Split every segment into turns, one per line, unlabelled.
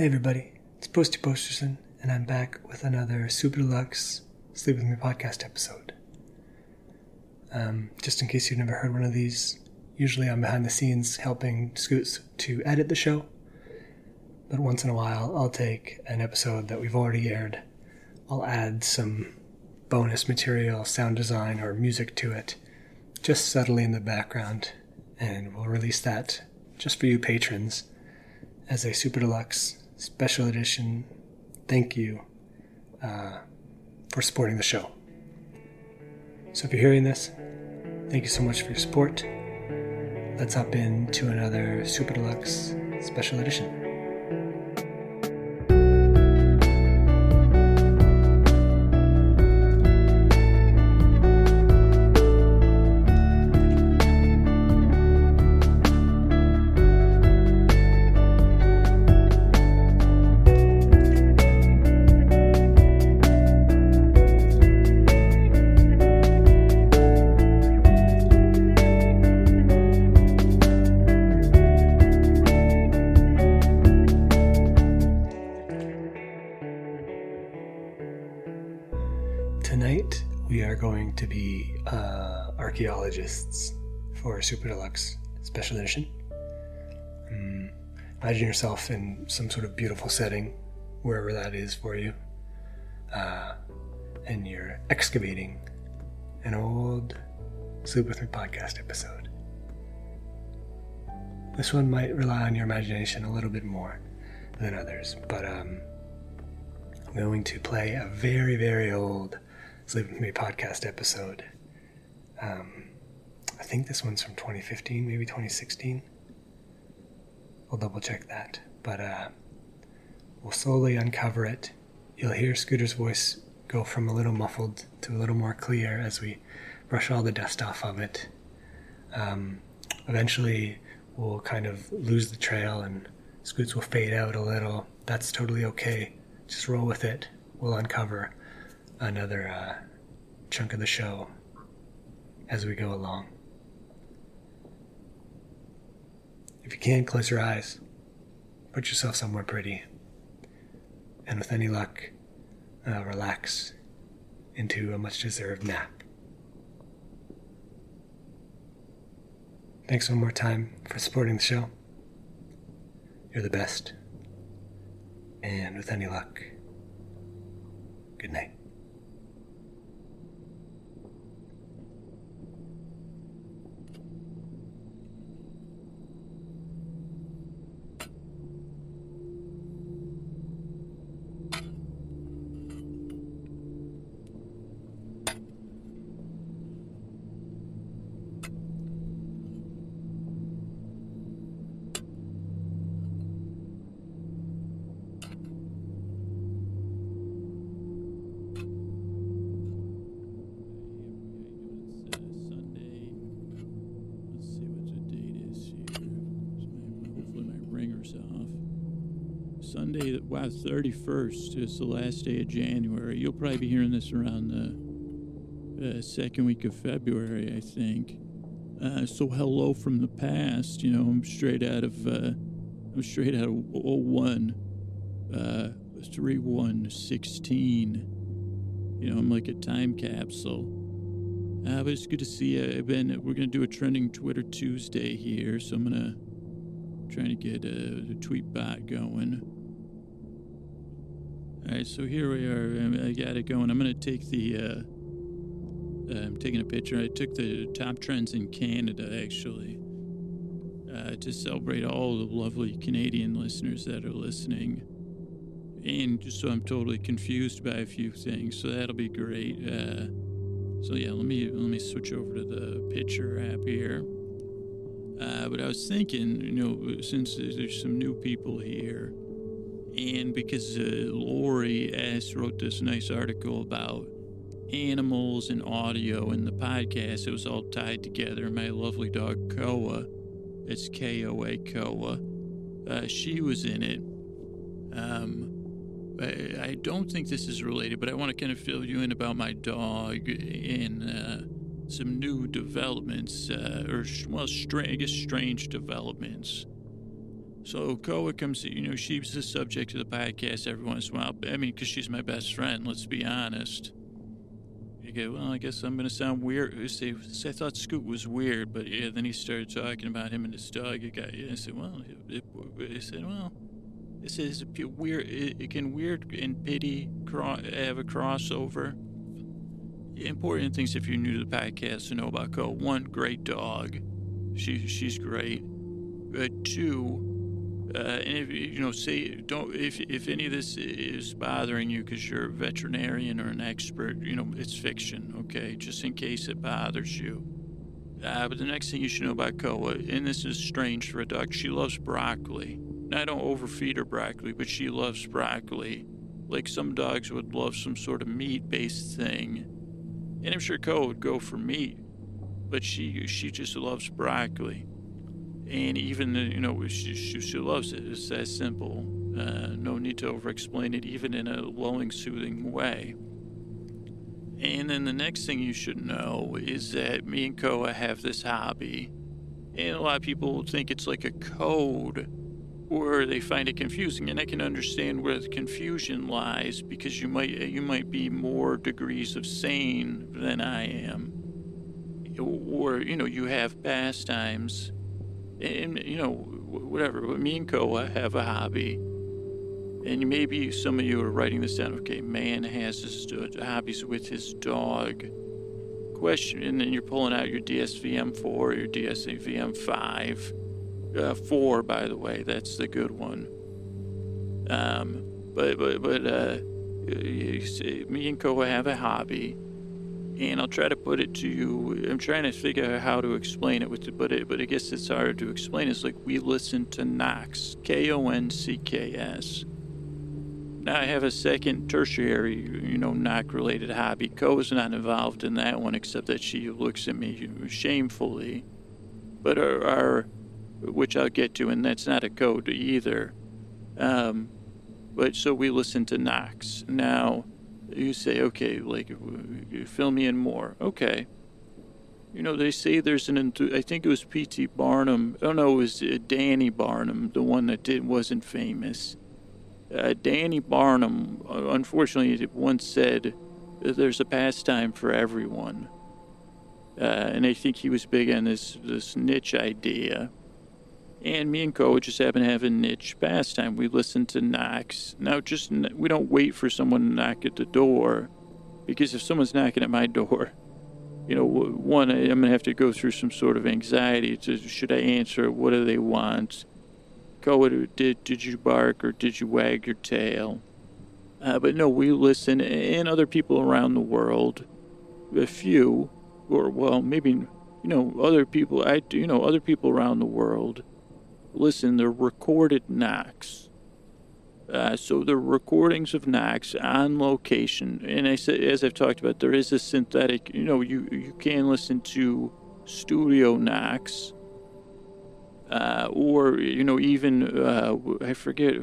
Hey everybody, it's Posty Posterson, and I'm back with another Super Deluxe Sleep With Me podcast episode. Um, just in case you've never heard one of these, usually I'm behind the scenes helping Scoots to edit the show, but once in a while I'll take an episode that we've already aired, I'll add some bonus material, sound design, or music to it, just subtly in the background, and we'll release that just for you patrons as a Super Deluxe special edition thank you uh, for supporting the show. So if you're hearing this, thank you so much for your support. Let's hop into another Super Deluxe special edition. Super Deluxe Special Edition. Um, imagine yourself in some sort of beautiful setting, wherever that is for you, uh, and you're excavating an old Sleep With Me podcast episode. This one might rely on your imagination a little bit more than others, but um, I'm going to play a very, very old Sleep With Me podcast episode. Um, I think this one's from 2015, maybe 2016. We'll double check that. But uh, we'll slowly uncover it. You'll hear Scooter's voice go from a little muffled to a little more clear as we brush all the dust off of it. Um, eventually, we'll kind of lose the trail and Scoots will fade out a little. That's totally okay. Just roll with it. We'll uncover another uh, chunk of the show as we go along. If you can't close your eyes, put yourself somewhere pretty, and with any luck, uh, relax into a much deserved nap. Thanks one more time for supporting the show. You're the best. And with any luck, good night.
Sunday. Let's see what the date is here. Hopefully my ringer's off. Sunday, wow, 31st is the last day of January. You'll probably be hearing this around the uh, second week of February, I think. Uh, so hello from the past. You know, I'm straight out of uh, I'm straight out of 01, uh, 3 1 16. You know, I'm like a time capsule. Uh, but it's good to see you. Been, we're going to do a trending Twitter Tuesday here, so I'm going to try to get a, the tweet bot going. All right, so here we are. I I got it going. I'm going to take the, uh, uh, I'm taking a picture. I took the top trends in Canada, actually, uh, to celebrate all the lovely Canadian listeners that are listening. And just so I'm totally confused by a few things, so that'll be great. Uh, so yeah, let me let me switch over to the picture app here. Uh, but I was thinking, you know, since there's some new people here, and because uh, Lori S wrote this nice article about animals and audio in the podcast, it was all tied together. My lovely dog Koa, it's K O A Koa, uh, she was in it. Um, I, don't think this is related, but I want to kind of fill you in about my dog and uh, some new developments, uh, or well, stra- I guess strange developments. So Koa comes, you know, she's the subject of the podcast every once in a while. I mean, because she's my best friend. Let's be honest. You go, well, I guess I'm gonna sound weird. I thought Scoot was weird, but yeah, then he started talking about him and his dog. It got, yeah, I said, well, it, I said, well, it says weird. It, it can weird and pity cro- have a crossover. Important things if you're new to the podcast to know about Koa. One, great dog. She she's great. Uh, two, uh, and if you know, say don't if if any of this is bothering you because you're a veterinarian or an expert, you know, it's fiction. Okay, just in case it bothers you. Uh, but the next thing you should know about Koa, and this is strange for a dog, she loves broccoli. Now, I don't overfeed her broccoli, but she loves broccoli. Like some dogs would love some sort of meat-based thing, and I'm sure Koa would go for meat, but she she just loves broccoli and even you know she, she, she loves it. It's that simple. Uh, no need to over-explain it, even in a lulling, soothing way. And then the next thing you should know is that me and Koa have this hobby, and a lot of people think it's like a code, or they find it confusing. And I can understand where the confusion lies because you might you might be more degrees of sane than I am, or you know you have pastimes and you know whatever but me and koa have a hobby. And maybe some of you are writing this down okay man has his hobbies with his dog. Question and then you're pulling out your dsvm 4 your dsvm 5 uh, 4 by the way that's the good one. Um but but but uh see, me and koa have a hobby and I'll try to put it to you. I'm trying to figure out how to explain it with it, but it, but I guess it's hard to explain. It's like we listen to knocks, K O N C K S. Now I have a second tertiary, you know, knock related hobby. Co is not involved in that one, except that she looks at me shamefully. But our, our which I'll get to, and that's not a code either. Um, but so we listen to knocks now you say, okay, like, fill me in more. Okay. You know, they say there's an, I think it was P.T. Barnum. Oh, no, it was uh, Danny Barnum, the one that did, wasn't famous. Uh, Danny Barnum, uh, unfortunately, once said, there's a pastime for everyone. Uh, and I think he was big on this, this niche idea. And me and Co just happen to have a niche pastime. We listen to knocks. Now, just we don't wait for someone to knock at the door, because if someone's knocking at my door, you know, one, I'm gonna have to go through some sort of anxiety. To should I answer? What do they want? Co, did did you bark or did you wag your tail? Uh, but no, we listen, and other people around the world, a few, or well, maybe you know, other people. I you know, other people around the world listen, they're recorded knocks. Uh, so the recordings of knocks on location, and I said, as I've talked about, there is a synthetic. You know, you you can listen to studio knocks, uh, or you know, even uh, I forget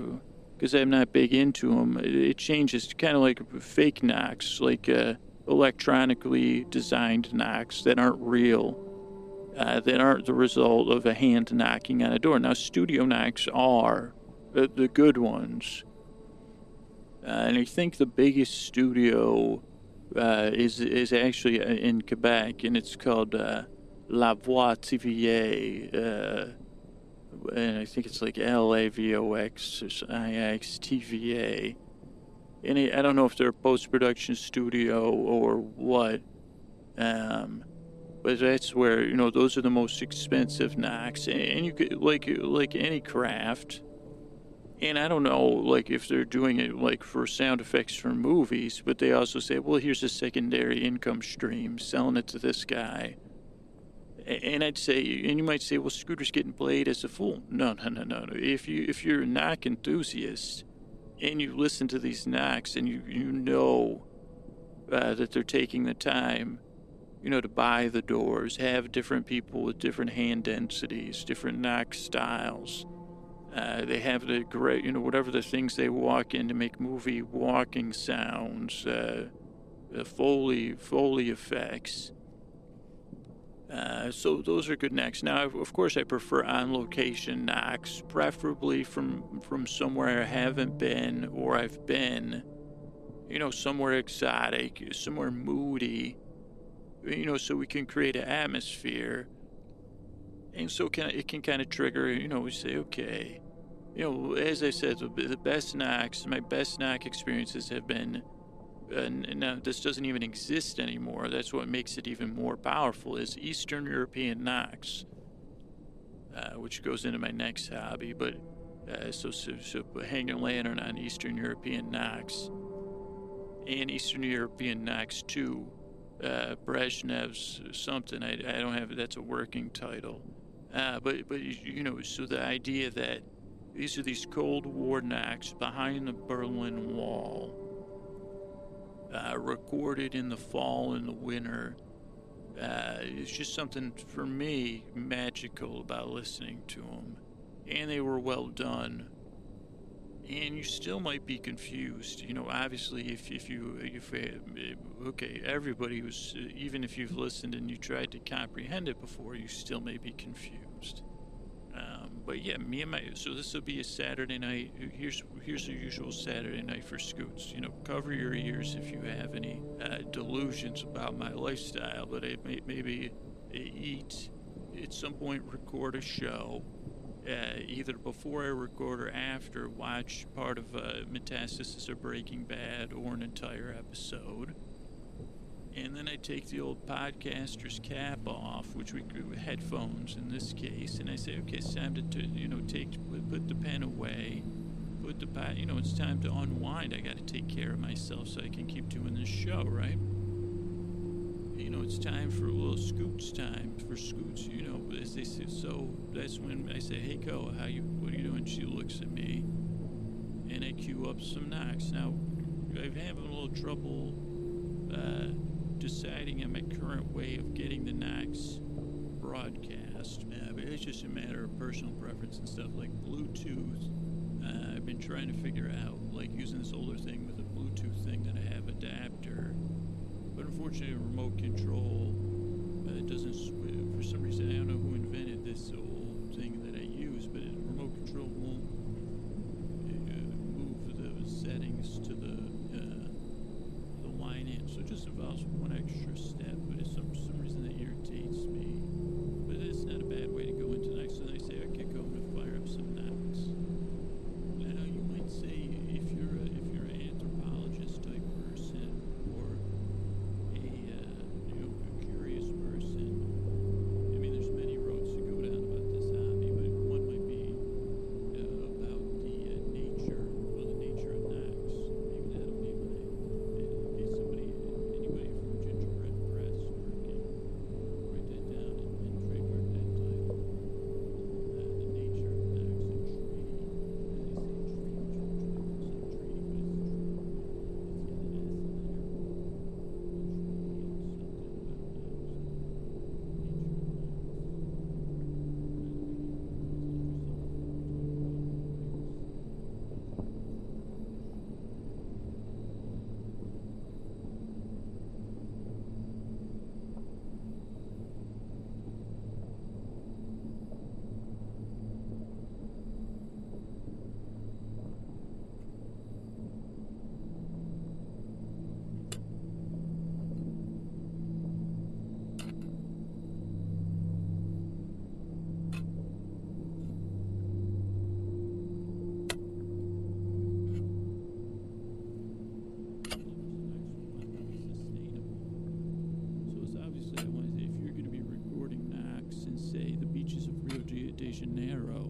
because I'm not big into them. It, it changes, kind of like fake knocks, like uh, electronically designed knocks that aren't real uh, that aren't the result of a hand knocking on a door. Now, studio knocks are the, the good ones. Uh, and I think the biggest studio uh, is is actually uh, in Quebec, and it's called uh, La Voix TVA. Uh, and I think it's like L A V O X I X T V A. And I don't know if they're a post production studio or what. Um, that's where you know those are the most expensive knocks, and you could like like any craft. And I don't know, like if they're doing it like for sound effects for movies, but they also say, well, here's a secondary income stream, selling it to this guy. And I'd say, and you might say, well, Scooter's getting played as a fool. No, no, no, no. If you if you're a knock enthusiast, and you listen to these knocks, and you you know uh, that they're taking the time you know, to buy the doors, have different people with different hand densities, different knock styles. Uh, they have the great, you know, whatever the things they walk in to make movie walking sounds, uh, the Foley, Foley effects. Uh, so those are good knocks. Now, of course, I prefer on-location knocks, preferably from from somewhere I haven't been or I've been. You know, somewhere exotic, somewhere moody. You know, so we can create an atmosphere, and so can it can kind of trigger. You know, we say, okay, you know, as I said, the best knocks, my best knock experiences have been and now this doesn't even exist anymore. That's what makes it even more powerful is Eastern European knocks, uh, which goes into my next hobby. But uh, so, so, so hang a lantern on Eastern European knocks and Eastern European knocks too. Uh, Brezhnev's something. I, I don't have that's a working title. Uh, but but you know so the idea that these are these Cold War knocks behind the Berlin Wall uh, recorded in the fall and the winter. Uh, it's just something for me magical about listening to them, and they were well done. And you still might be confused, you know. Obviously, if if you if uh, okay, everybody was even if you've listened and you tried to comprehend it before, you still may be confused. Um, but yeah, me and my so this will be a Saturday night. Here's here's the usual Saturday night for Scoots. You know, cover your ears if you have any uh, delusions about my lifestyle. But I may, maybe eat at some point, record a show. Uh, either before I record or after, watch part of uh, Metastasis or Breaking Bad or an entire episode and then I take the old podcaster's cap off, which we headphones in this case, and I say, okay, it's time to, you know take put the pen away, put the you know it's time to unwind. I got to take care of myself so I can keep doing this show, right? You know, it's time for a little scoots time for scoots. You know, as they say. So that's when I say, hey, Co, how you? What are you doing? She looks at me, and I cue up some knocks. Now, I'm having a little trouble. Uh, deciding on my current way of getting the next broadcast. Uh, but it's just a matter of personal preference and stuff like Bluetooth. Uh, I've been trying to figure out, like using this older thing with a Bluetooth thing that I have adapter. Unfortunately, remote control uh, doesn't. For some reason, I don't know who invented this old thing that I use, but it, remote control won't uh, move the settings to the uh, the line in. So it just involves one extra step, but it's some, some reason that irritates me. But it's not a bad way to go into next. And I say, okay, go, I'm going to fire up some knocks. I know you might say, if you're a, if you're an anthropologist type person, or a, uh, you know, a curious person, I mean, there's many roads to go down about this hobby, but one might be uh, about the uh, nature, well, the nature of knocks. Maybe that'll be my, in case somebody, anybody from Gingerbread Press working, write that down and, and trademark that title. Uh, the nature of knocks and tree. As they say, tree, which, which looks like tree, but it's tree. It's got an S in there. Tree and something about knocks. So it's obviously, I want to say, if you're going to be recording knocks and say the beaches of Rio de de Janeiro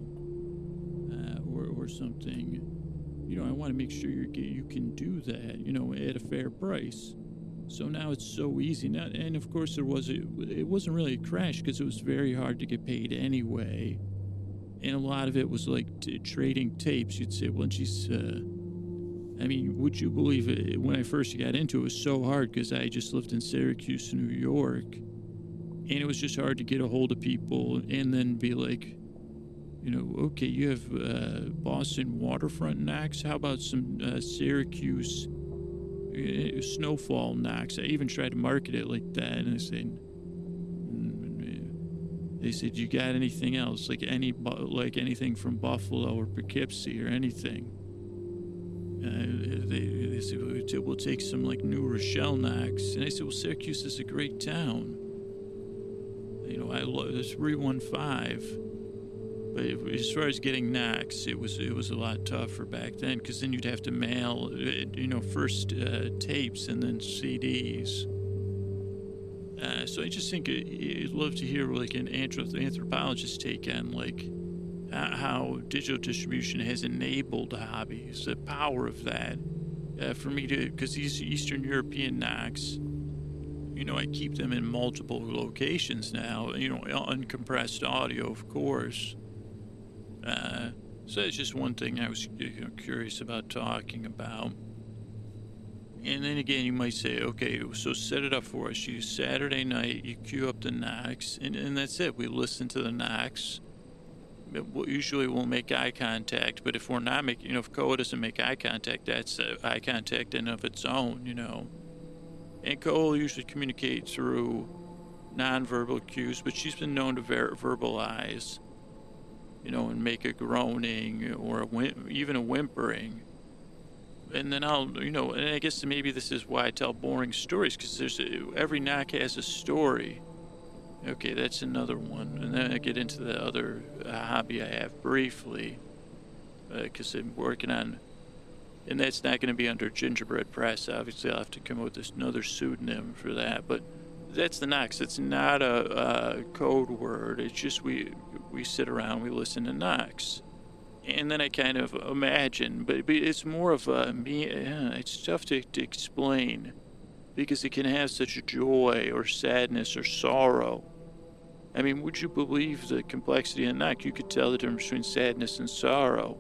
uh, or, or something, you know, I want to make sure you you can do that, you know, at a fair price. So now it's so easy. Now, and of course, there was a, it wasn't really a crash because it was very hard to get paid anyway. And a lot of it was like t- trading tapes. You'd say, well, she's. Uh, I mean, would you believe it? When I first got into it, it was so hard because I just lived in Syracuse, New York, and it was just hard to get a hold of people and then be like, you know, okay, you have uh, Boston waterfront knocks. How about some uh, Syracuse uh, snowfall knocks? I even tried to market it like that, and I said, "Mm, They said, "You got anything else, like any, like anything from Buffalo or Poughkeepsie or anything?" Uh, they, they said, "We'll "We'll take some like New Rochelle knocks," and I said, "Well, Syracuse is a great town. You know, I love this three one five." As far as getting knocks, it was it was a lot tougher back then because then you'd have to mail, uh, you know, first uh, tapes and then CDs. Uh, so I just think I'd love to hear like an anthrop- anthropologist take on like how digital distribution has enabled hobbies, the power of that. Uh, for me to, because these Eastern European knocks, you know, I keep them in multiple locations now. You know, uncompressed audio, of course. Uh, so that's just one thing I was you know, curious about talking about. And then again, you might say, okay, so set it up for us. You Saturday night, you queue up the knocks, and, and that's it. We listen to the we'll- Usually, we'll make eye contact, but if we're not making, you know, if Koa doesn't make eye contact, that's eye contact in of its own, you know. And Koa usually communicate through nonverbal cues, but she's been known to ver- verbalize, you know, and make a groaning or a whim- even a whimpering and then I'll, you know, and I guess maybe this is why I tell boring stories because there's a, every knock has a story. Okay, that's another one, and then I get into the other uh, hobby I have briefly because I'm working on, and that's not going to be under Gingerbread Press. Obviously, I'll have to come up with another pseudonym for that, but that's the knocks. It's not a, a code word. It's just we we sit around, we listen to knocks and then I kind of imagine, but, but it's more of a me. It's tough to, to explain because it can have such joy or sadness or sorrow. I mean, would you believe the complexity in knock? You could tell the difference between sadness and sorrow,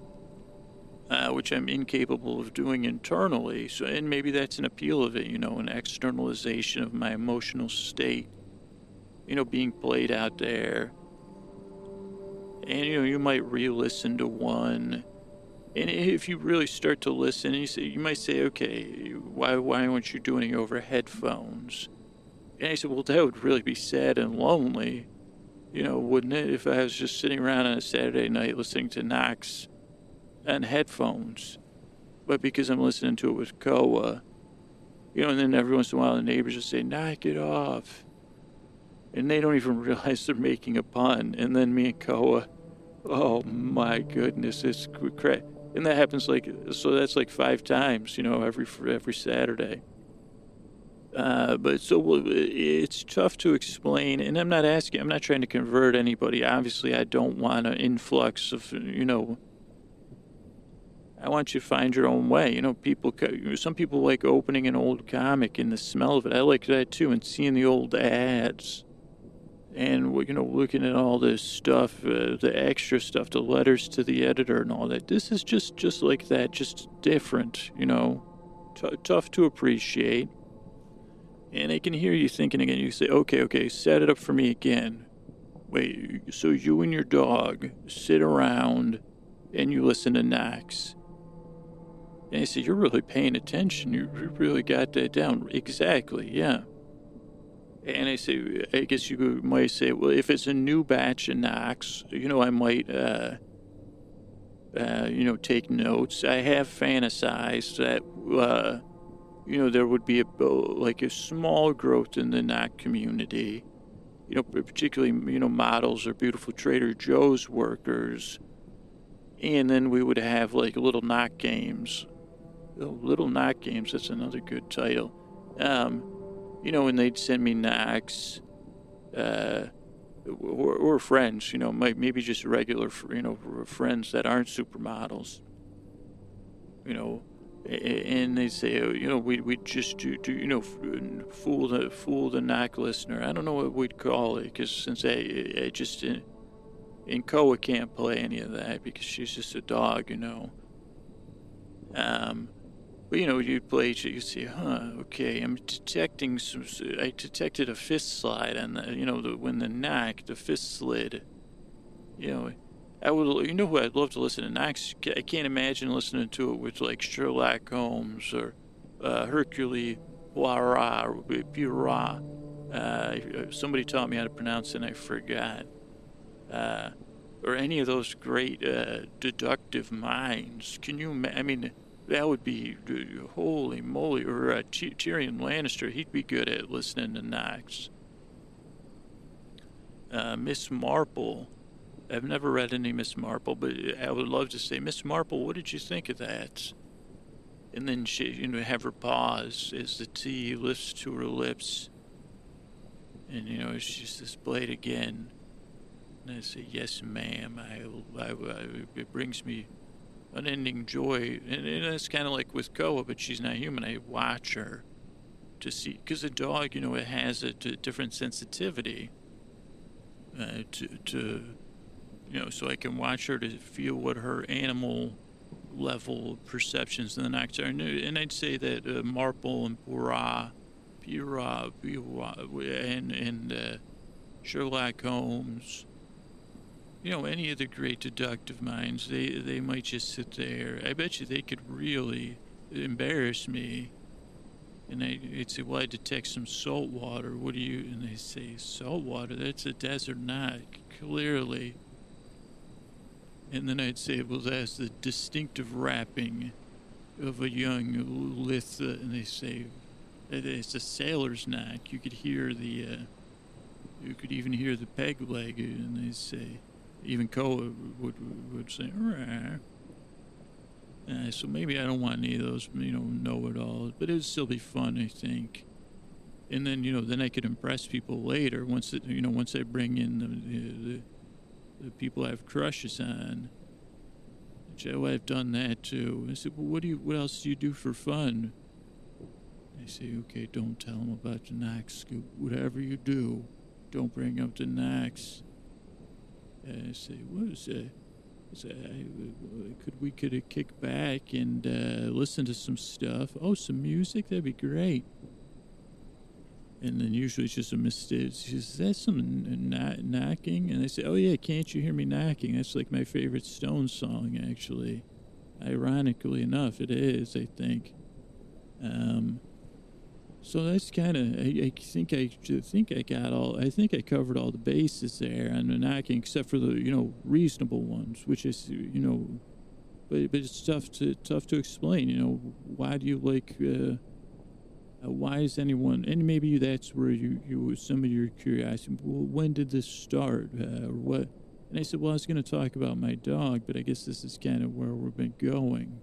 uh, which I'm incapable of doing internally. So, and maybe that's an appeal of it, you know, an externalization of my emotional state, you know, being played out there and you know you might re-listen to one and if you really start to listen you say you might say okay why why aren't you doing it over headphones and i said well that would really be sad and lonely you know wouldn't it if i was just sitting around on a saturday night listening to knocks on headphones but because i'm listening to it with koa you know and then every once in a while the neighbors will say knock it off and they don't even realize they're making a pun. And then me and Koa, oh my goodness, it's cra And that happens like so. That's like five times, you know, every every Saturday. Uh, but so it's tough to explain, and I'm not asking. I'm not trying to convert anybody. Obviously, I don't want an influx of you know. I want you to find your own way. You know, people. Some people like opening an old comic and the smell of it. I like that too, and seeing the old ads and you know looking at all this stuff uh, the extra stuff the letters to the editor and all that this is just just like that just different you know T- tough to appreciate and i can hear you thinking again you say okay okay set it up for me again wait so you and your dog sit around and you listen to knocks and i say you're really paying attention you really got that down exactly yeah and I say, I guess you might say, well, if it's a new batch of knocks, you know, I might, uh, uh, you know, take notes. I have fantasized that, uh, you know, there would be a like a small growth in the knock community. You know, particularly, you know, models or beautiful Trader Joe's workers, and then we would have like little knock games. Little knock games. That's another good title. Um, you know, when they'd send me knocks, uh, or, or friends, you know, maybe just regular, you know, friends that aren't supermodels, you know, and they say, oh, you know, we we just do, do, you know, fool the fool the knock listener. I don't know what we'd call it because since I, I just, and Koa can't play any of that because she's just a dog, you know. Um, but, you know, you play, you see, huh, okay, I'm detecting some, I detected a fist slide the, you know, the, when the knock, the fist slid. You know, I would, you know who I'd love to listen to knocks? I can't imagine listening to it with, like, Sherlock Holmes or uh, Hercule Poirot. Uh, somebody taught me how to pronounce it and I forgot. uh, or any of those great uh, deductive minds. Can you? I mean, that would be holy moly. Or uh, Tyrion Lannister, he'd be good at listening to knocks. Uh, Miss Marple, I've never read any Miss Marple, but I would love to say, Miss Marple, what did you think of that? And then she, you know, have her pause as the tea lifts to her lips, and you know, she's displayed again. And I say, "Yes, ma'am. I, I, I it brings me unending joy." And, and it's kind of like with Koa, but she's not human. I watch her to see because a dog, you know, it has a, a different sensitivity uh, to to you know, so I can watch her to feel what her animal level perceptions in the next are. And I'd say that uh, Marple and Bura, Bura and, and uh, Sherlock Holmes, you know, any of the great deductive minds, they, they might just sit there. I bet you they could really embarrass me. And would say, well, I detect some salt water. What do you, and they say, salt water? That's a desert knot, clearly. And then I'd say, well, that's the distinctive rapping of a young lith, uh, and they say it's a sailor's knack. You could hear the, uh, you could even hear the peg leg, and they say, even Koa would would say, uh, so maybe I don't want any of those, you know, know-it-alls, but it'd still be fun, I think. And then, you know, then I could impress people later once, it, you know, once I bring in the, the the people I have crushes on. Joe, I've done that too. I said, well, what do you? What else do you do for fun? They say, okay, don't tell them about the knocks scoop. Whatever you do, don't bring up the knocks. I say, what is that? I could we could kick back and uh, listen to some stuff? Oh, some music? That'd be great and then usually it's just a mistake. She says, "That's some knocking," and I say, "Oh yeah, can't you hear me knocking?" That's like my favorite Stone song, actually. Ironically enough, it is. I think. Um, so that's kind of. I, I, think I think I got all. I think I covered all the bases there on the knocking, except for the you know reasonable ones, which is you know, but but it's tough to tough to explain. You know, why do you like? Uh, uh, why is anyone, and maybe that's where you, you some of your curiosity, well, when did this start uh, or what? And I said, well, I was going to talk about my dog, but I guess this is kind of where we've been going.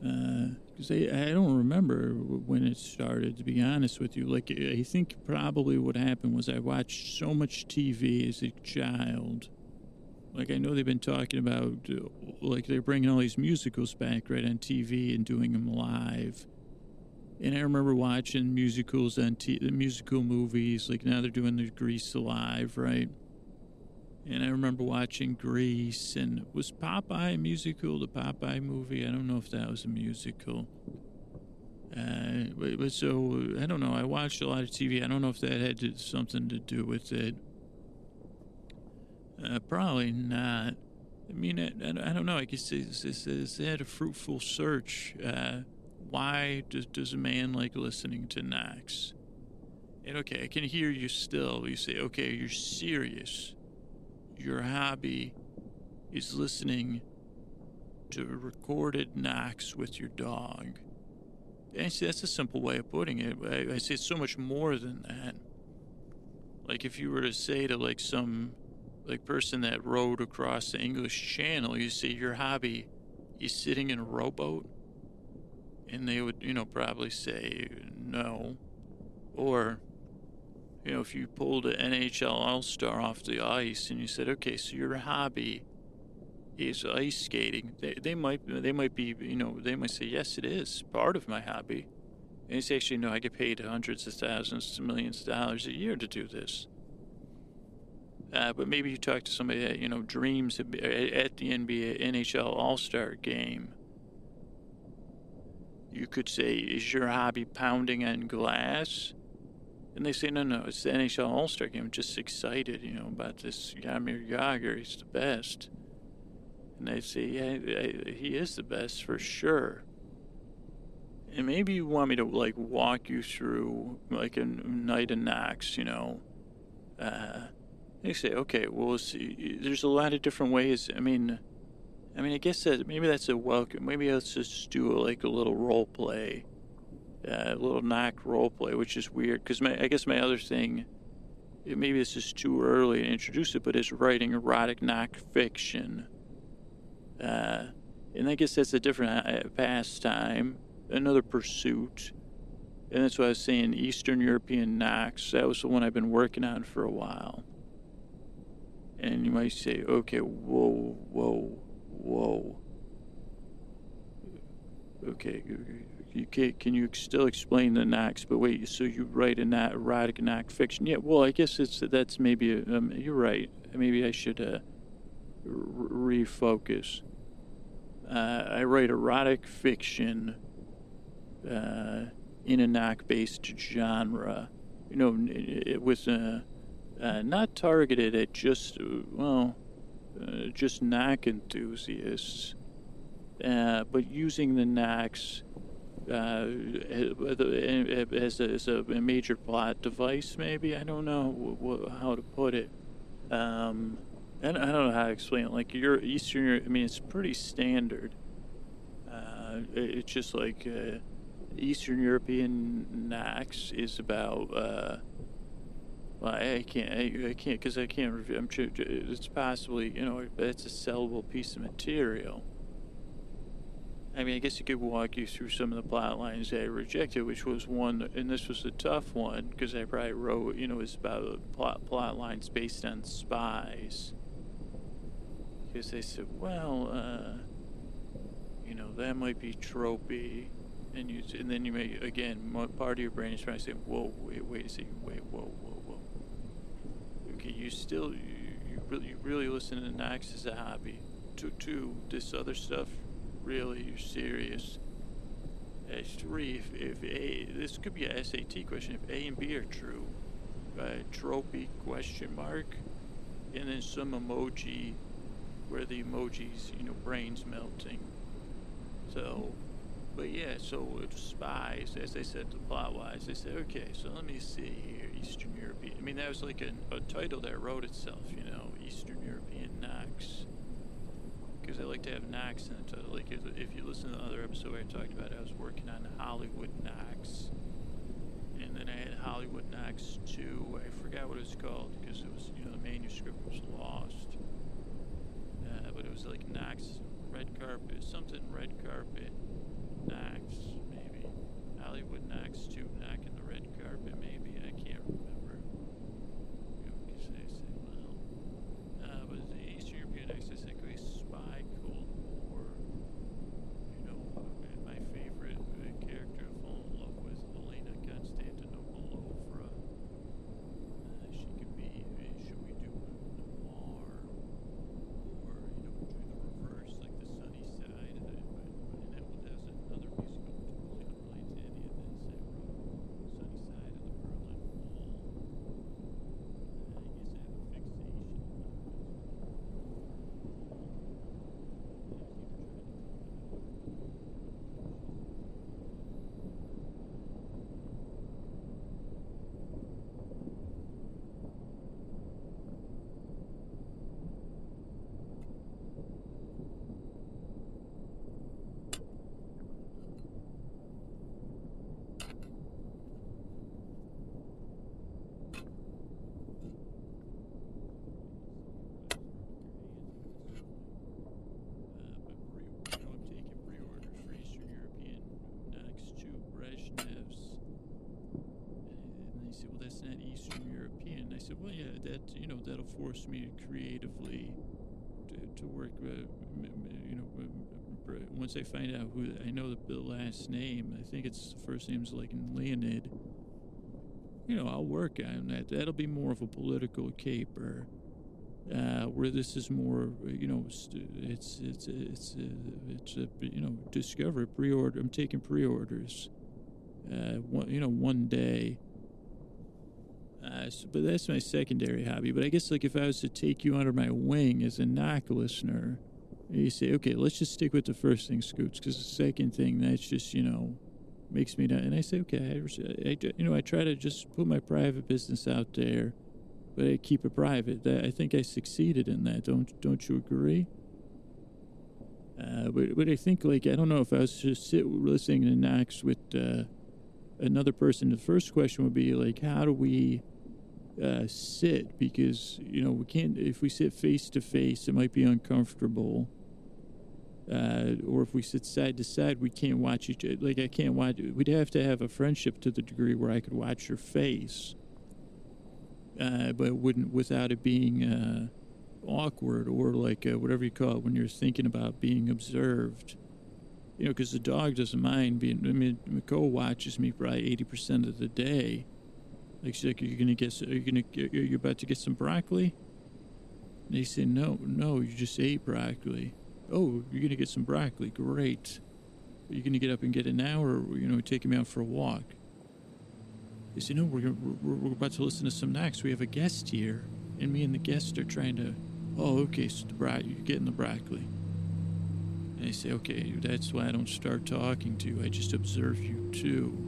Because uh, I, I don't remember when it started, to be honest with you. Like, I think probably what happened was I watched so much TV as a child. Like, I know they've been talking about, uh, like, they're bringing all these musicals back right on TV and doing them live and I remember watching musicals on t- the musical movies. Like now they're doing the Grease Alive, right? And I remember watching Grease, and was Popeye a musical? The Popeye movie? I don't know if that was a musical. Uh, but, so I don't know. I watched a lot of TV. I don't know if that had to, something to do with it. Uh, probably not. I mean, I, I, don't know. I guess it's, had a fruitful search. Uh, why does, does a man like listening to knocks? And okay, I can hear you still. You say, okay, you're serious. Your hobby is listening to recorded knocks with your dog. And say that's a simple way of putting it. I, I say it's so much more than that. Like if you were to say to like some like person that rode across the English Channel, you say your hobby is sitting in a rowboat and they would, you know, probably say no. Or, you know, if you pulled an NHL All Star off the ice and you said, okay, so your hobby is ice skating, they, they might they might be, you know, they might say, yes, it is part of my hobby. And you say, actually, no, I get paid hundreds of thousands to millions of dollars a year to do this. Uh, but maybe you talk to somebody that, you know, dreams at the NBA NHL All Star game you could say, Is your hobby pounding on glass? And they say, No, no, it's the NHL All Star game. I'm just excited, you know, about this Jaromir Jagr. He's the best. And they say, Yeah, he is the best for sure. And maybe you want me to, like, walk you through, like, a night of knocks, you know. Uh, They say, okay, well, see, there's a lot of different ways. I mean, I mean, I guess that maybe that's a welcome. Maybe let's just do like a little role play, a little knock role play, which is weird because I guess my other thing, maybe this is too early to introduce it, but is writing erotic knock fiction. Uh, and I guess that's a different uh, pastime, another pursuit. And that's why I was saying Eastern European knocks. That was the one I've been working on for a while. And you might say, okay, whoa, whoa, whoa. Okay, you can, can you still explain the knocks? But wait, so you write a not erotic knock fiction? Yeah, well, I guess it's that's maybe um, you're right. Maybe I should uh, refocus. Uh, I write erotic fiction uh, in a knock-based genre. You know, it was uh, uh, not targeted at just well, uh, just knock enthusiasts, uh, but using the knocks uh, as, a, as a major plot device. Maybe I don't know how to put it. Um, I don't know how to explain it. Like your Eastern, Europe, I mean, it's pretty standard. Uh, it's just like uh, Eastern European knocks is about. Uh, well, I can't, I, I can't, because I can't review. I'm it's possibly, you know, it's a sellable piece of material. I mean, I guess you could walk you through some of the plot lines that I rejected, which was one, and this was a tough one because I probably wrote, you know, it's about plot plot lines based on spies. Because they said, well, uh, you know, that might be tropey, and you, and then you may again, part of your brain is trying to say, whoa, wait, wait a second, wait, whoa, whoa, whoa. Okay, you still, you, you really, you really listen to knocks as a hobby. To two, this other stuff really serious. As three, if, if A, this could be a SAT question. If A and B are true, uh, tropey question mark, and then some emoji where the emojis, you know, brains melting. So, but yeah, so it's spies, as they said, the plot wise, they said, okay, so let me see here, Eastern European. I mean, that was like a, a title that wrote itself, you know, Eastern European knocks because I like to have knocks in the title. Like if, if you listen to the other episode where I talked about it, I was working on Hollywood knocks, and then I had Hollywood knocks two. I forgot what it was called because it was you know the manuscript was lost, uh, but it was like knocks red carpet something red carpet knocks maybe Hollywood knocks two knocking the red carpet maybe I can't remember. You know, say, say, well, uh, but the Eastern European knocks I said said, well, yeah, that you know that'll force me creatively to, to work. Uh, you know, once I find out who I know the, the last name, I think it's the first name's like Leonid. You know, I'll work on that. That'll be more of a political caper. Uh, where this is more, you know, it's it's it's it's uh, it's a, you know, discover pre-order. I'm taking pre-orders. Uh, one, you know, one day but that's my secondary hobby. But I guess like if I was to take you under my wing as a knock listener, you say, okay, let's just stick with the first thing, Scoots, because the second thing that's just you know makes me not. And I say, okay, I, I, you know, I try to just put my private business out there, but I keep it private. I think I succeeded in that. Don't don't you agree? Uh, but but I think like I don't know if I was to sit listening to knocks with uh, another person. The first question would be like, how do we uh, sit? Because you know we can't. If we sit face to face, it might be uncomfortable. Uh, or if we sit side to side, we can't watch each. Like I can't watch. We'd have to have a friendship to the degree where I could watch your face, uh, but wouldn't without it being uh, awkward or like uh, whatever you call it when you're thinking about being observed. You know, because the dog doesn't mind being. I mean, Nicole watches me probably eighty percent of the day. Like she's like, "Are you gonna get? Are you gonna? You're about to get some broccoli?" And they say, "No, no, you just ate broccoli." Oh, you're gonna get some broccoli. Great. Are you gonna get up and get it now, or you know, take him out for a walk? They say, "No, we're we're, we're about to listen to some knocks. We have a guest here, and me and the guest are trying to." Oh, okay, so the bro- you're getting the broccoli. And they say, okay, that's why I don't start talking to you. I just observe you too.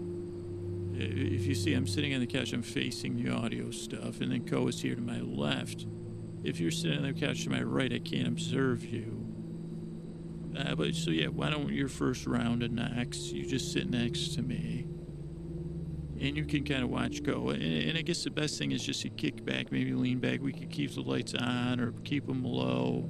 If you see, I'm sitting on the couch, I'm facing the audio stuff, and then Co is here to my left. If you're sitting on the couch to my right, I can't observe you. Uh, but so yeah, why don't your first round of knocks, you just sit next to me, and you can kind of watch go. And, and, I guess the best thing is just to kick back, maybe lean back. We could keep the lights on or keep them low.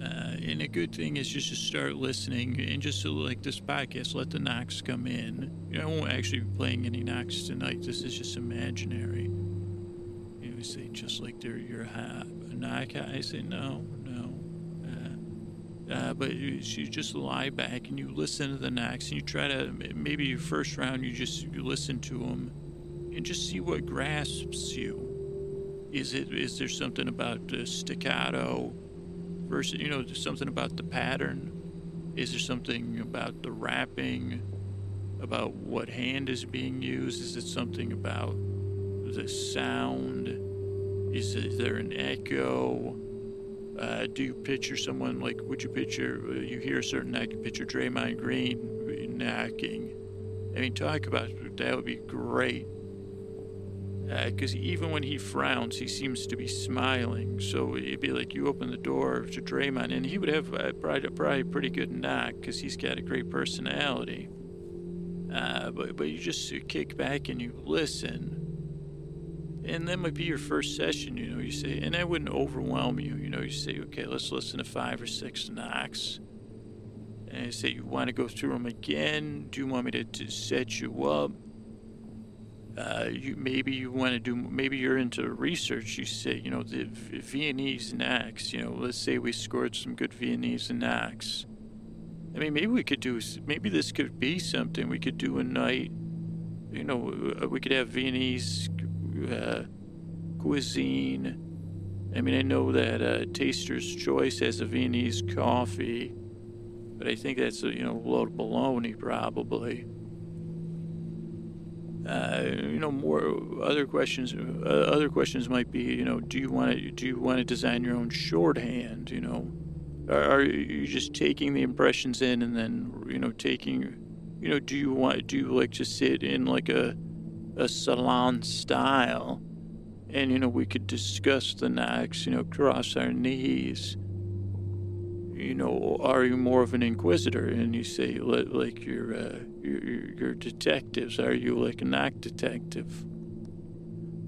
Uh, and a good thing is just to start listening and just to like this podcast, let the knocks come in. You know, I won't actually be playing any knocks tonight. This is just imaginary. You know, say just like they're your a knock. I say no, no. uh, but you, you, just lie back and you listen to the knocks and you try to maybe your first round you just you listen to them and just see what grasps you. Is it is there something about the staccato versus you know something about the pattern? Is there something about the wrapping About what hand is being used? Is it something about the sound? Is, there an echo? Uh, do you picture someone like? Would you picture? Uh, you hear a certain act, you picture Draymond Green knocking. I mean, talk about that would be great. Because uh, even when he frowns, he seems to be smiling. So it'd be like you open the door to Draymond, and he would have uh, probably, probably a pretty good knock because he's got a great personality. Uh, but but you just kick back and you listen and that might be your first session, you know, you say, and that wouldn't overwhelm you, you know, you say, okay, let's listen to five or six knocks. And I say, you want to go through them again? Do you want me to, to set you up? Uh, you maybe you want to do maybe you're into research. You say, you know, the Viennese knocks. You know, let's say we scored some good Viennese knocks. I mean, maybe we could do. Maybe this could be something we could do a night. You know, uh, we could have Viennese uh, cuisine. I mean, I know that uh, Taster's Choice has a Viennese coffee, but I think that's you know a load of baloney probably. Uh, you know, more other questions. Uh, other questions might be, you know, do you want to do you want to design your own shorthand? You know, are, are you just taking the impressions in and then you know taking, you know, do you want do you like to sit in like a a salon style. And, you know, we could discuss the knocks, you know, cross our knees. You know, are you more of an inquisitor? And you say, like, you're, uh, you're, you're detectives. Are you like a knock detective?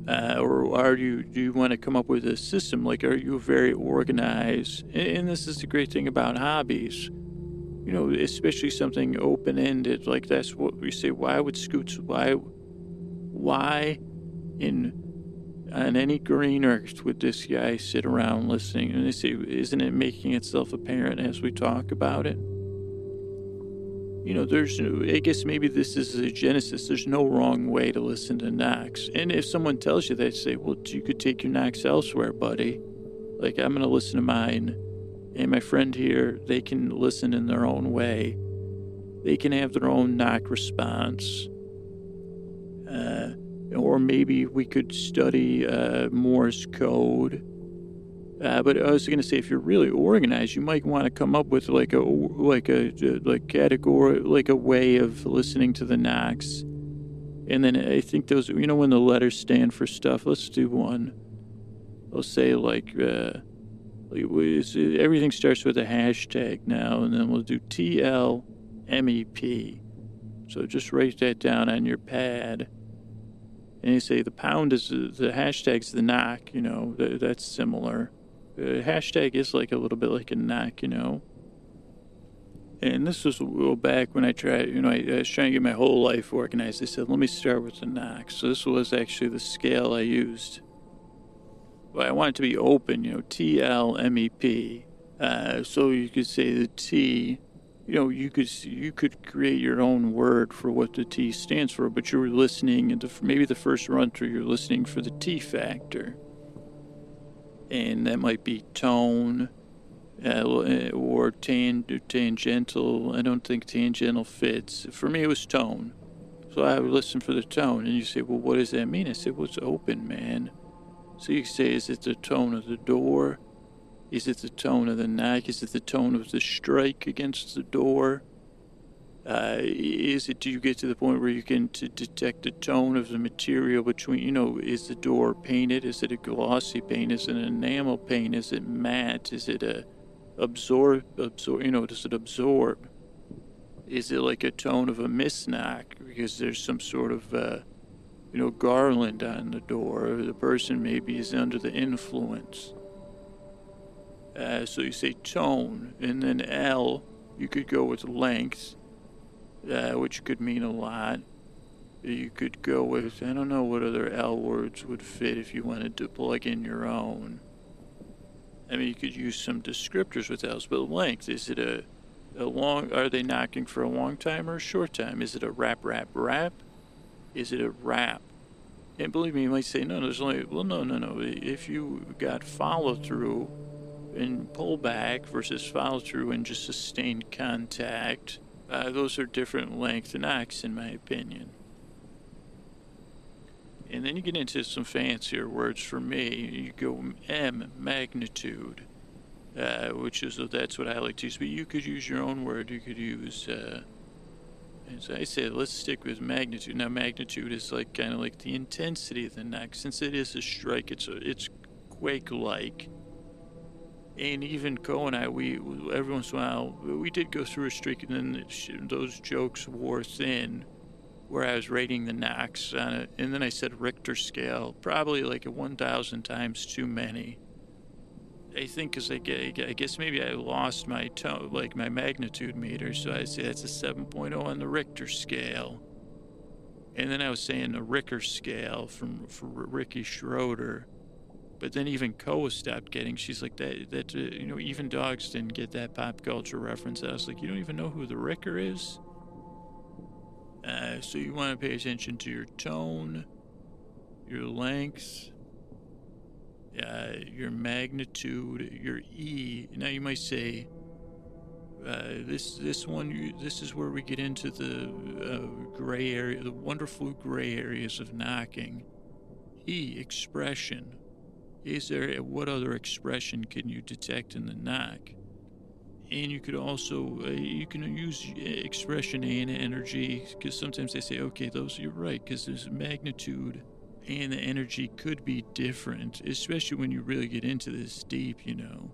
Uh, or are you, do you want to come up with a system? Like, are you very organized? And this is the great thing about hobbies you know, especially something open ended. Like that's what we say. Why would Scoots? Why why in on any green earth would this guy sit around listening? And they say, isn't it making itself apparent as we talk about it? You know, there's, I guess maybe this is a genesis. There's no wrong way to listen to knocks. And if someone tells you, they say, well, you could take your knocks elsewhere, buddy. Like, I'm going to listen to mine. And my friend here, they can listen in their own way. They can have their own knock response. Uh, or maybe we could study uh, Morse code. Uh, but I was going to say, if you're really organized, you might want to come up with like a like a like category, like a way of listening to the knocks. And then I think those, you know, when the letters stand for stuff. Let's do one. I'll say like, uh, everything starts with a hashtag now, and then we'll do TLMEP. So just write that down on your pad. And you say the pound is the, hashtag's the knock, you know, th- that's similar. Hashtag is like a little bit like a knock, you know. And this was a while back when I tried, you know, I, was trying to get my whole life organized. I said, let me start with the knock. So this was actually the scale I used. But I want it to be open, you know, T L M E P. Uh, so you could say the T, you know, you could you could create your own word for what the T stands for, but you were listening, and maybe the first run through, you're listening for the T factor, and that might be tone, uh, or tan, tangential. I don't think tangential fits. For me, it was tone. So I would listen for the tone, and you say, "Well, what does that mean?" I said, "Well, it's open, man." So you say, "Is it the tone of the door? Is it the tone of the knock? Is it the tone of the strike against the door? Uh, is it? Do you get to the point where you can t- detect the tone of the material between? You know, is the door painted? Is it a glossy paint? Is it an enamel paint? Is it matte? Is it a absorb? Absorb? You know, does it absorb? Is it like a tone of a misnock because there's some sort of uh, you know garland on the door, or the person maybe is under the influence? Uh, so you say tone, and then L, you could go with length, uh, which could mean a lot. You could go with, I don't know what other L words would fit if you wanted to plug in your own. I mean, you could use some descriptors with L's, but length, is it a, a long, are they knocking for a long time or a short time? Is it a rap, rap, rap? Is it a rap? And believe me, you might say, no, there's only, well, no, no, no. If you got follow through, and pull back versus follow through and just sustained contact. Uh, those are different length knocks, in my opinion. And then you get into some fancier words for me. You go M, magnitude, uh, which is that's what I like to use. But you could use your own word. You could use. Uh, as I said, let's stick with magnitude. Now, magnitude is like kind of like the intensity of the knock. Since it is a strike, it's a, it's quake-like and even Co and I, we every once in a while we did go through a streak, and then it, those jokes wore thin, where I was rating the knocks on it, and then I said Richter scale, probably like a 1,000 times too many. I think because I, I guess maybe I lost my tone, like my magnitude meter, so I say that's a 7.0 on the Richter scale. And then I was saying the Ricker scale from for Ricky Schroder. But then even Koa stopped getting. She's like that. That uh, you know, even dogs didn't get that pop culture reference. I was like, you don't even know who the Ricker is. Uh, so you want to pay attention to your tone, your length, uh, your magnitude, your E. Now you might say, uh, this this one you, this is where we get into the uh, gray area, the wonderful gray areas of knocking. E expression is there what other expression can you detect in the knock and you could also uh, you can use expression and energy because sometimes they say okay those you're right because there's magnitude and the energy could be different especially when you really get into this deep you know.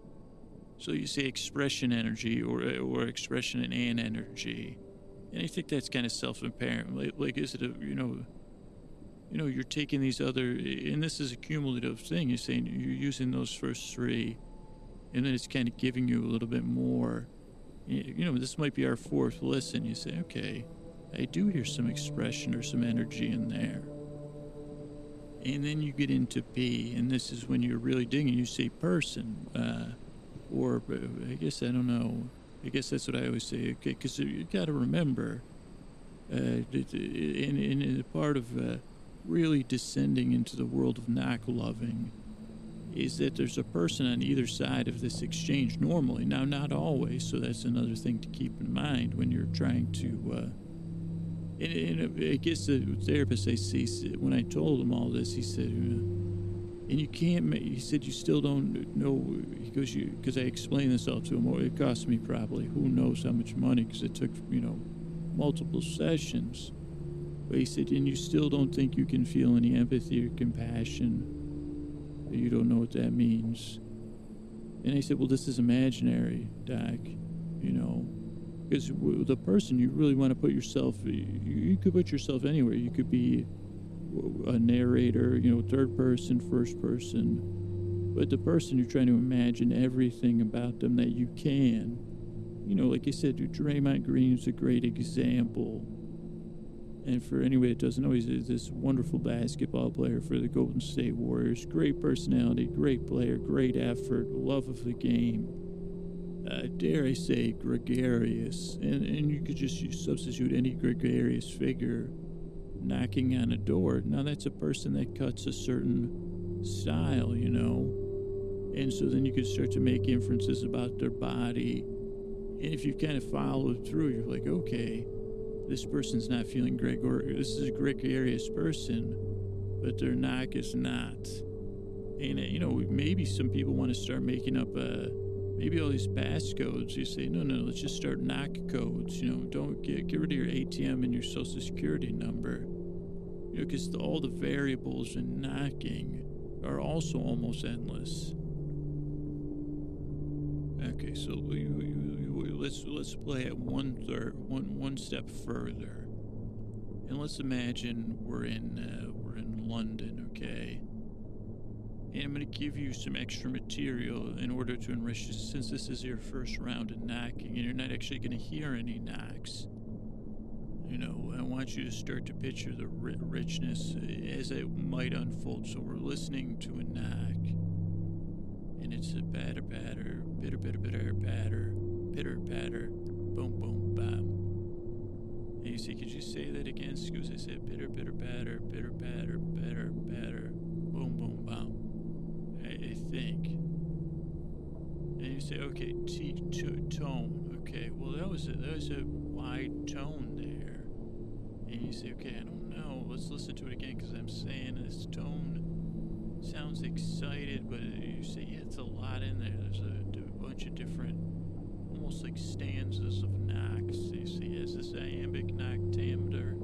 So you say expression energy or or expression and energy. And i think that's kind of self-apparent like, like is it a you know you know, you're taking these other, and this is a cumulative thing. You're saying you're using those first three, and then it's kind of giving you a little bit more. You know, this might be our fourth listen. You say, okay, I do hear some expression or some energy in there. And then you get into B, and this is when you're really digging. You say person, uh, or I guess I don't know. I guess that's what I always say. Okay, because you got to remember, uh, in in, in part of uh, really descending into the world of knock loving is that there's a person on either side of this exchange normally. Now, not always, so that's another thing to keep in mind when you're trying to. Uh, and, and I guess the therapist I see, when I told him all this, he said, uh, and you can't, he said, you still don't know, goes, you, because I explained this all to him, it cost me probably who knows how much money, because it took, you know, multiple sessions. Said, and you still don't think you can feel any empathy or compassion You don't know what that means. And I said, Well, this is imaginary, Doc. You know, because the person you really want to put yourself, you could put yourself anywhere. You could be a narrator, you know, third person, first person. But the person you're trying to imagine everything about them that you can. You know, like I said, Draymond Green is a great example. And for anybody that doesn't know, he's this wonderful basketball player for the Golden State Warriors. Great personality, great player, great effort, love of the game. Uh, dare I say, gregarious. And, and you could just substitute any gregarious figure knocking on a door. Now, that's a person that cuts a certain style, you know. And so then you could start to make inferences about their body. And if you kind of follow through, you're like, okay, this person's not feeling gregarious. This is a gregarious person, but their knock is not. And, uh, you know, maybe some people want to start making up a. Uh, maybe all these pass codes. You say, no, no, let's just start knock codes. You know, don't get get rid of your ATM and your social security number. You know, because all the variables in knocking are also almost endless. Okay, so we, we, let's let's play it one third, one one step further, and let's imagine we're in uh, we're in London, okay? And I'm going to give you some extra material in order to enrich you, since this is your first round of knocking, and you're not actually going to hear any knocks. You know, I want you to start to picture the richness as it might unfold. So we're listening to a knock, and it's a batter, batter, bitter, bitter, bitter, batter, bitter, batter, boom, boom, bam. And you say, could you say that again? Excuse, I said bitter, pitter patter, pitter patter, batter, batter, boom, boom, bam. I, I think. And you say, okay, T, t- tone. Okay, well that was a, that was a wide tone there. And you say, okay, I don't know. Let's listen to it again because I'm saying this tone sounds excited, but you say, yeah, it's a lot in there. There's a, a bunch of different, almost like stanzas of knocks. You say, yes, this iambic knock timbre.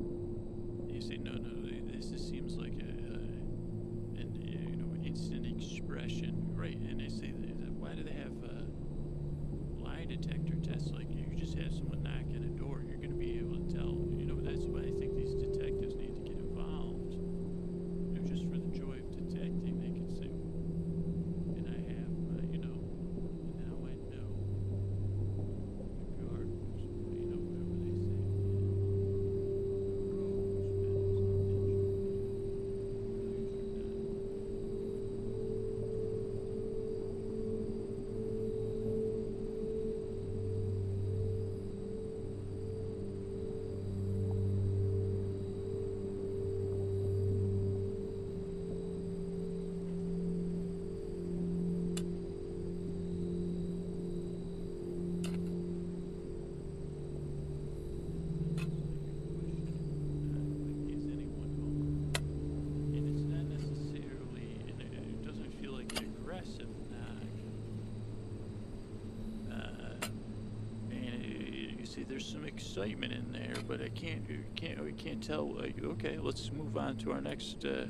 You say, no, no, this just seems like a, a an you know instant expression, right? And they say, why do they have a lie detector tests? Like you just have someone knock on a door, you're going to be able to tell. You know, that's why I think these detectives need to get involved. You know, just for the joy of detecting, they can say, and I have, uh, you know, now I know the guard was, you know, whatever they say. Is anyone home? And it's not necessarily, and it, it doesn't feel like an aggressive knock. Uh, and it, you see, there's some excitement in there, but I can't, can't, we can't tell. Okay, let's move on to our next, uh,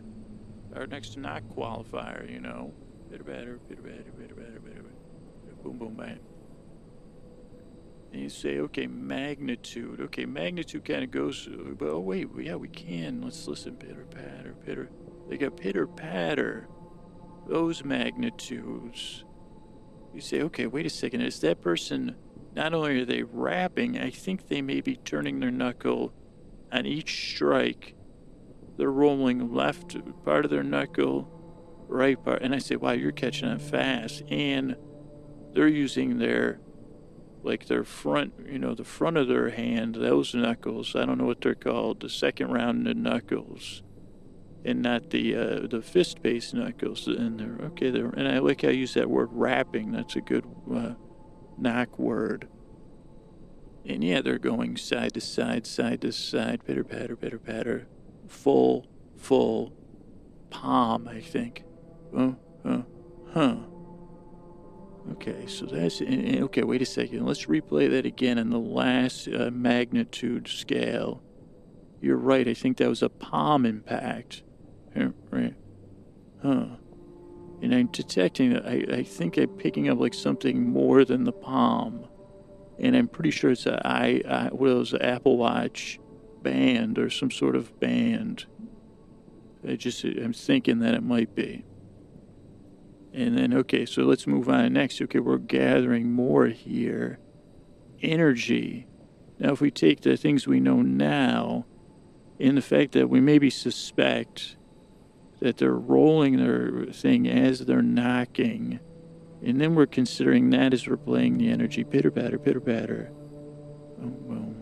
our next knock qualifier. You know, bitter batter, bitter batter, bitter batter, bitter batter, boom, boom, bam. And you say, okay, magnitude. Okay, magnitude kind of goes, but oh, wait, yeah, we can. Let's listen. Pitter patter, pitter. They got pitter patter. Those magnitudes. You say, okay, wait a second. Is that person, not only are they rapping, I think they may be turning their knuckle on each strike. They're rolling left part of their knuckle, right part. And I say, wow, you're catching on fast. And they're using their like their front, you know, the front of their hand, those knuckles. I don't know what they're called, the second round of knuckles, and not the uh, the fist-based knuckles. in they're okay. They're and I like how you use that word rapping. That's a good uh, knock word. And yeah, they're going side to side, side to side, pitter patter, pitter patter, full, full palm. I think. Uh, uh, huh. Okay, so that's okay. Wait a second. Let's replay that again in the last uh, magnitude scale. You're right. I think that was a palm impact. Right. Huh. And I'm detecting that I, I think I'm picking up like something more than the palm. And I'm pretty sure it's a I, I what was Apple Watch band or some sort of band. I just I'm thinking that it might be. And then okay, so let's move on next. Okay, we're gathering more here. Energy. Now if we take the things we know now and the fact that we maybe suspect that they're rolling their thing as they're knocking. And then we're considering that as we're playing the energy pitter patter, pitter patter. Oh, well,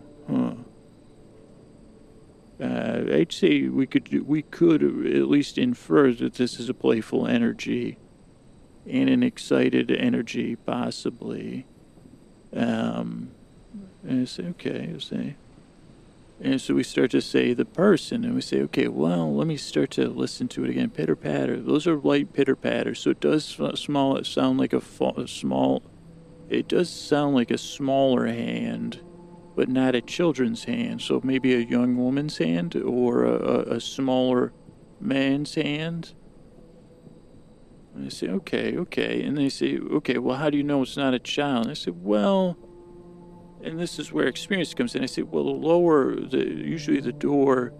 huh. Uh, I'd say we could we could at least infer that this is a playful energy, and an excited energy, possibly. Um, I say, okay, I say, and so we start to say the person, and we say, okay, well, let me start to listen to it again. Pitter patter. Those are light pitter patters. So it does small. It sound like a, a small. It does sound like a smaller hand, but not a children's hand. So maybe a young woman's hand or a, a smaller man's hand. And I say, okay, okay. And they say, okay, well, how do you know it's not a child? And I say, well and this is where experience comes in. I say, well, the lower, the, usually the door,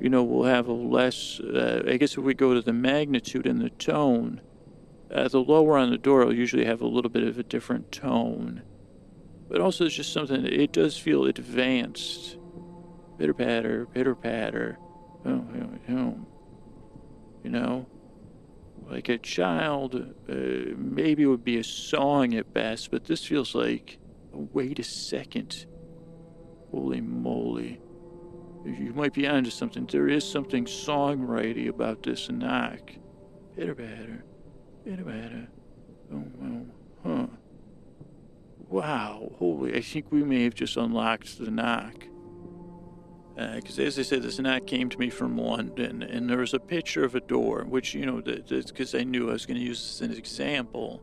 you know, will have a less, uh, I guess if we go to the magnitude and the tone, uh, the lower on the door will usually have a little bit of a different tone. But also, it's just something, it does feel advanced. Pitter patter, pitter patter. You know? Like a child, uh, maybe it would be a song at best, but this feels like wait a second. Holy moly. You might be onto something. There is something songwriting about this knock. Pitter patter. Pitter patter. Oh, well, huh. Wow. Holy, I think we may have just unlocked the knock. Because uh, as I said, this knock came to me from London, and there was a picture of a door, which, you know, because I knew I was going to use this as an example.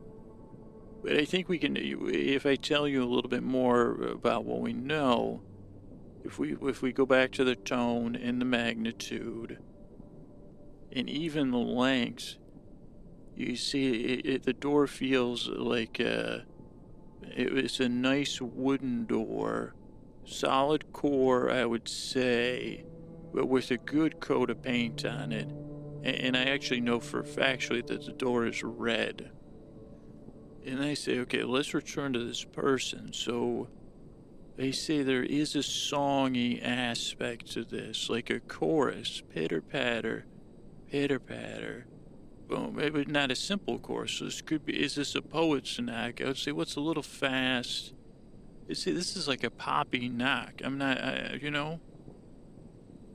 But I think we can, if I tell you a little bit more about what we know, if we if we go back to the tone and the magnitude, and even the length, you see it, it, the door feels like a, uh, it's a nice wooden door, solid core, I would say, but with a good coat of paint on it. And, and I actually know for factually that the door is red and they say, okay, let's return to this person. So they say there is a songy aspect to this, like a chorus, pitter patter, pitter patter. Well, maybe not a simple chorus. This could be, is this a poet's knock? I would say, what's a little fast? You see, this is like a poppy knock. I'm not, I, you know.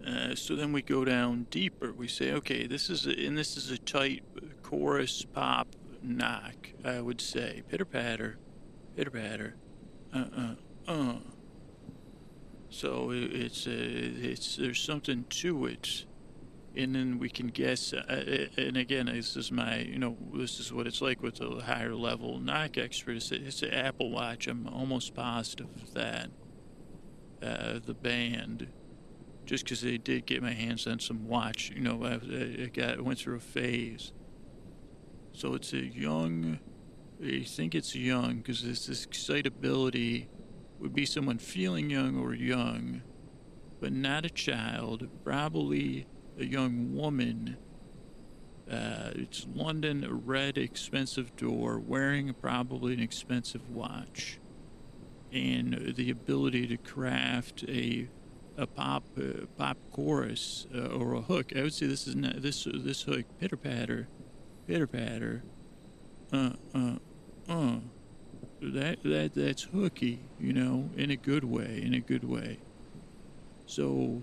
Uh, so then we go down deeper. We say, okay, this is a, and this is a tight chorus pop knock, I would say. Pitter patter, pitter patter, uh uh uh. So it's uh, it's there's something to it, and then we can guess. Uh, uh, and again, this is my you know this is what it's like with a higher level knock expert. It's, it's an Apple Watch. I'm almost positive of that. Uh, the band, just because they did get my hands on some watch. You know, I, I got went through a phase so it's a young, I think it's young because this excitability would be someone feeling young or young, but not a child, probably a young woman. Uh, it's London, a red, expensive door, wearing probably an expensive watch, and the ability to craft a a pop uh, pop chorus uh, or a hook. I would say this is not, this this hook pitter patter pitter patter, uh, uh, uh. That that that's hooky, you know, in a good way, in a good way. So,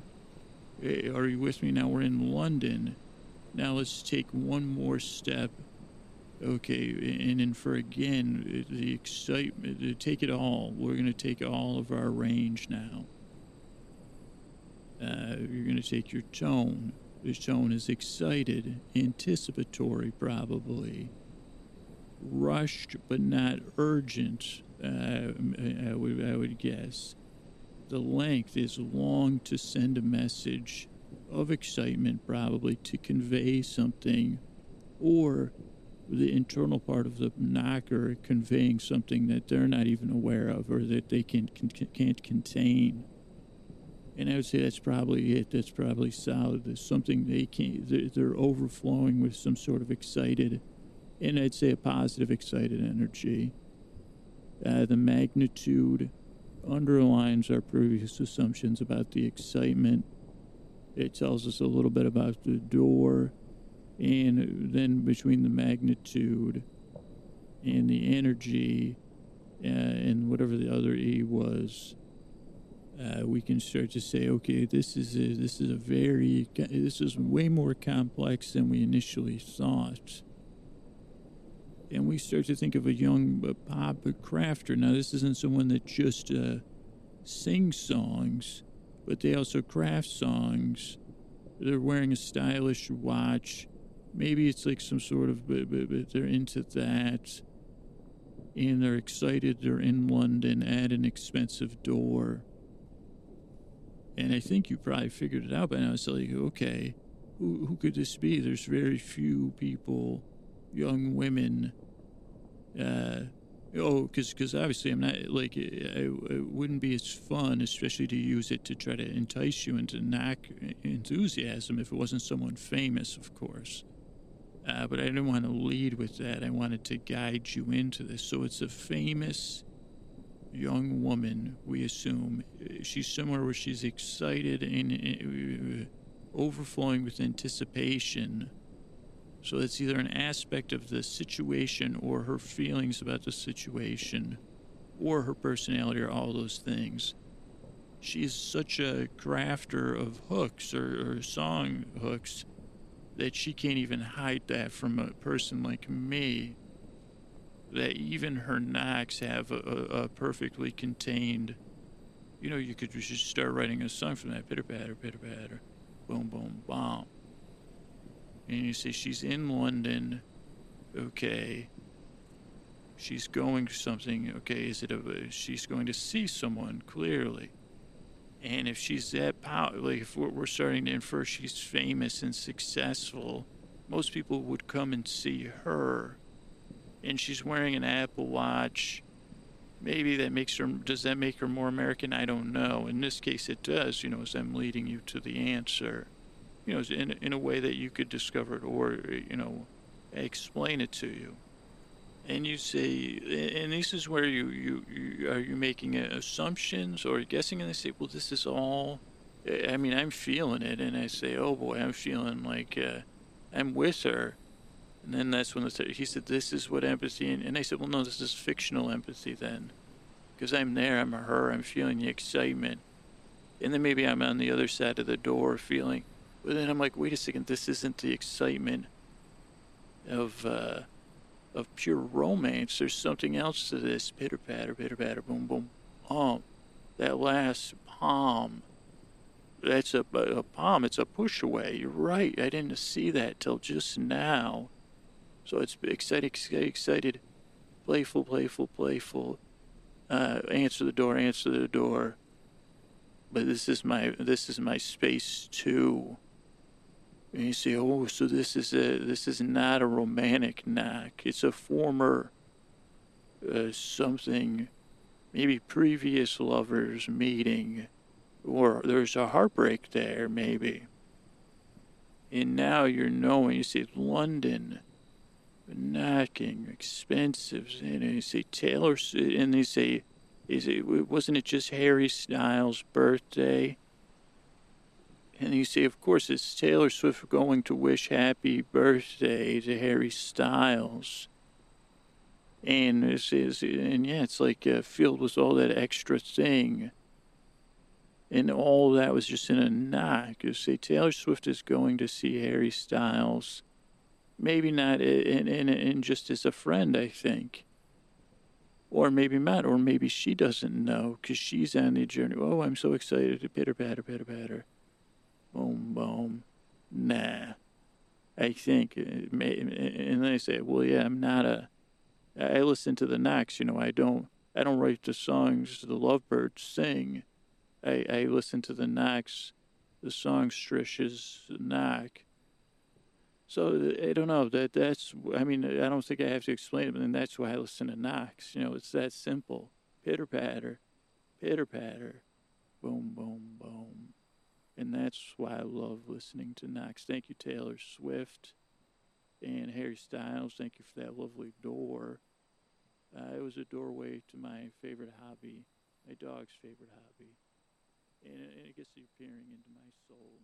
eh, are you with me now? We're in London. Now let's take one more step. Okay, and then for again the excitement, take it all. We're gonna take all of our range now. Uh, you're gonna take your tone is shown as excited, anticipatory, probably, rushed but not urgent, uh, I, would, I would guess. The length is long to send a message of excitement, probably to convey something, or the internal part of the knocker conveying something that they're not even aware of or that they can, can, can't contain. And I would say that's probably it. That's probably solid. There's something they can't, they're, they're overflowing with some sort of excited, and I'd say a positive excited energy. Uh, the magnitude underlines our previous assumptions about the excitement. It tells us a little bit about the door and then between the magnitude and the energy uh, and whatever the other E was, uh, we can start to say, okay, this is a, this is a very this is way more complex than we initially thought. And we start to think of a young pop crafter. Now, this isn't someone that just uh, sings songs, but they also craft songs. They're wearing a stylish watch maybe it's like some sort of but, but, but they're into that and they're excited they're in london at an expensive door and i think you probably figured it out by now it's like okay who, who could this be there's very few people young women uh oh because obviously i'm not like it, it wouldn't be as fun especially to use it to try to entice you into knack enthusiasm if it wasn't someone famous of course uh, but I didn't want to lead with that. I wanted to guide you into this. So it's a famous young woman, we assume. She's somewhere where she's excited and uh, overflowing with anticipation. So it's either an aspect of the situation or her feelings about the situation or her personality or all those things. She's such a crafter of hooks or, or song hooks that she can't even hide that from a person like me. That even her knocks have a, a, a perfectly contained. You know, you could just start writing a song from that pitter patter, pitter patter, boom, boom, bomb. And you say she's in London, okay. She's going something, okay. Is it a? She's going to see someone clearly. And if she's that power, like if we're starting to infer she's famous and successful, most people would come and see her. And she's wearing an Apple Watch. Maybe that makes her, does that make her more American? I don't know. In this case, it does, you know, as I'm leading you to the answer. You know, in, in a way that you could discover it or, you know, explain it to you and you say, and this is where you, you, you are you making assumptions or guessing, and they say, well, this is all. I mean, I'm feeling it, and I say, oh boy, I'm feeling like uh, I'm with her. And then that's when the, he said, this is what empathy, and, and I said, well, no, this is fictional empathy then, because I'm there, I'm her, I'm feeling the excitement, and then maybe I'm on the other side of the door feeling, but then I'm like, wait a second, this isn't the excitement of. Uh, of pure romance. There's something else to this pitter patter, pitter patter, boom, boom, palm. That last palm. That's a, a palm. It's a push away. You're right. I didn't see that till just now. So it's excited, excited, excited, playful, playful, playful. Uh, answer the door. Answer the door. But this is my this is my space too. And you say, oh, so this is a this is not a romantic knock. It's a former uh, something, maybe previous lovers meeting, or there's a heartbreak there, maybe. And now you're knowing. You say London, knocking, expensive, and you say Taylor, and they say, is it wasn't it just Harry Styles' birthday? And you see, of course, it's Taylor Swift going to wish happy birthday to Harry Styles. And it's, it's and yeah, it's like uh, filled with all that extra thing. And all that was just in a knock. You say Taylor Swift is going to see Harry Styles. Maybe not in, in, in just as a friend, I think. Or maybe not, or maybe she doesn't know because she's on the journey. Oh, I'm so excited pitter patter, pitter patter boom, boom. Nah. I think, uh, and they say, well, yeah, I'm not a, I listen to the knocks, you know, I don't, I don't write the songs the lovebirds sing. I, I listen to the knocks, the songstress's knock. So I don't know that that's. I mean, I don't think I have to explain it, but then that's why I listen to knocks. You know, it's that simple. Pitter patter, pitter patter, boom, boom, boom, and that's why I love listening to knocks. Thank you, Taylor Swift, and Harry Styles. Thank you for that lovely door. Uh, it was a doorway to my favorite hobby, my dog's favorite hobby, and, and it gets peering into my soul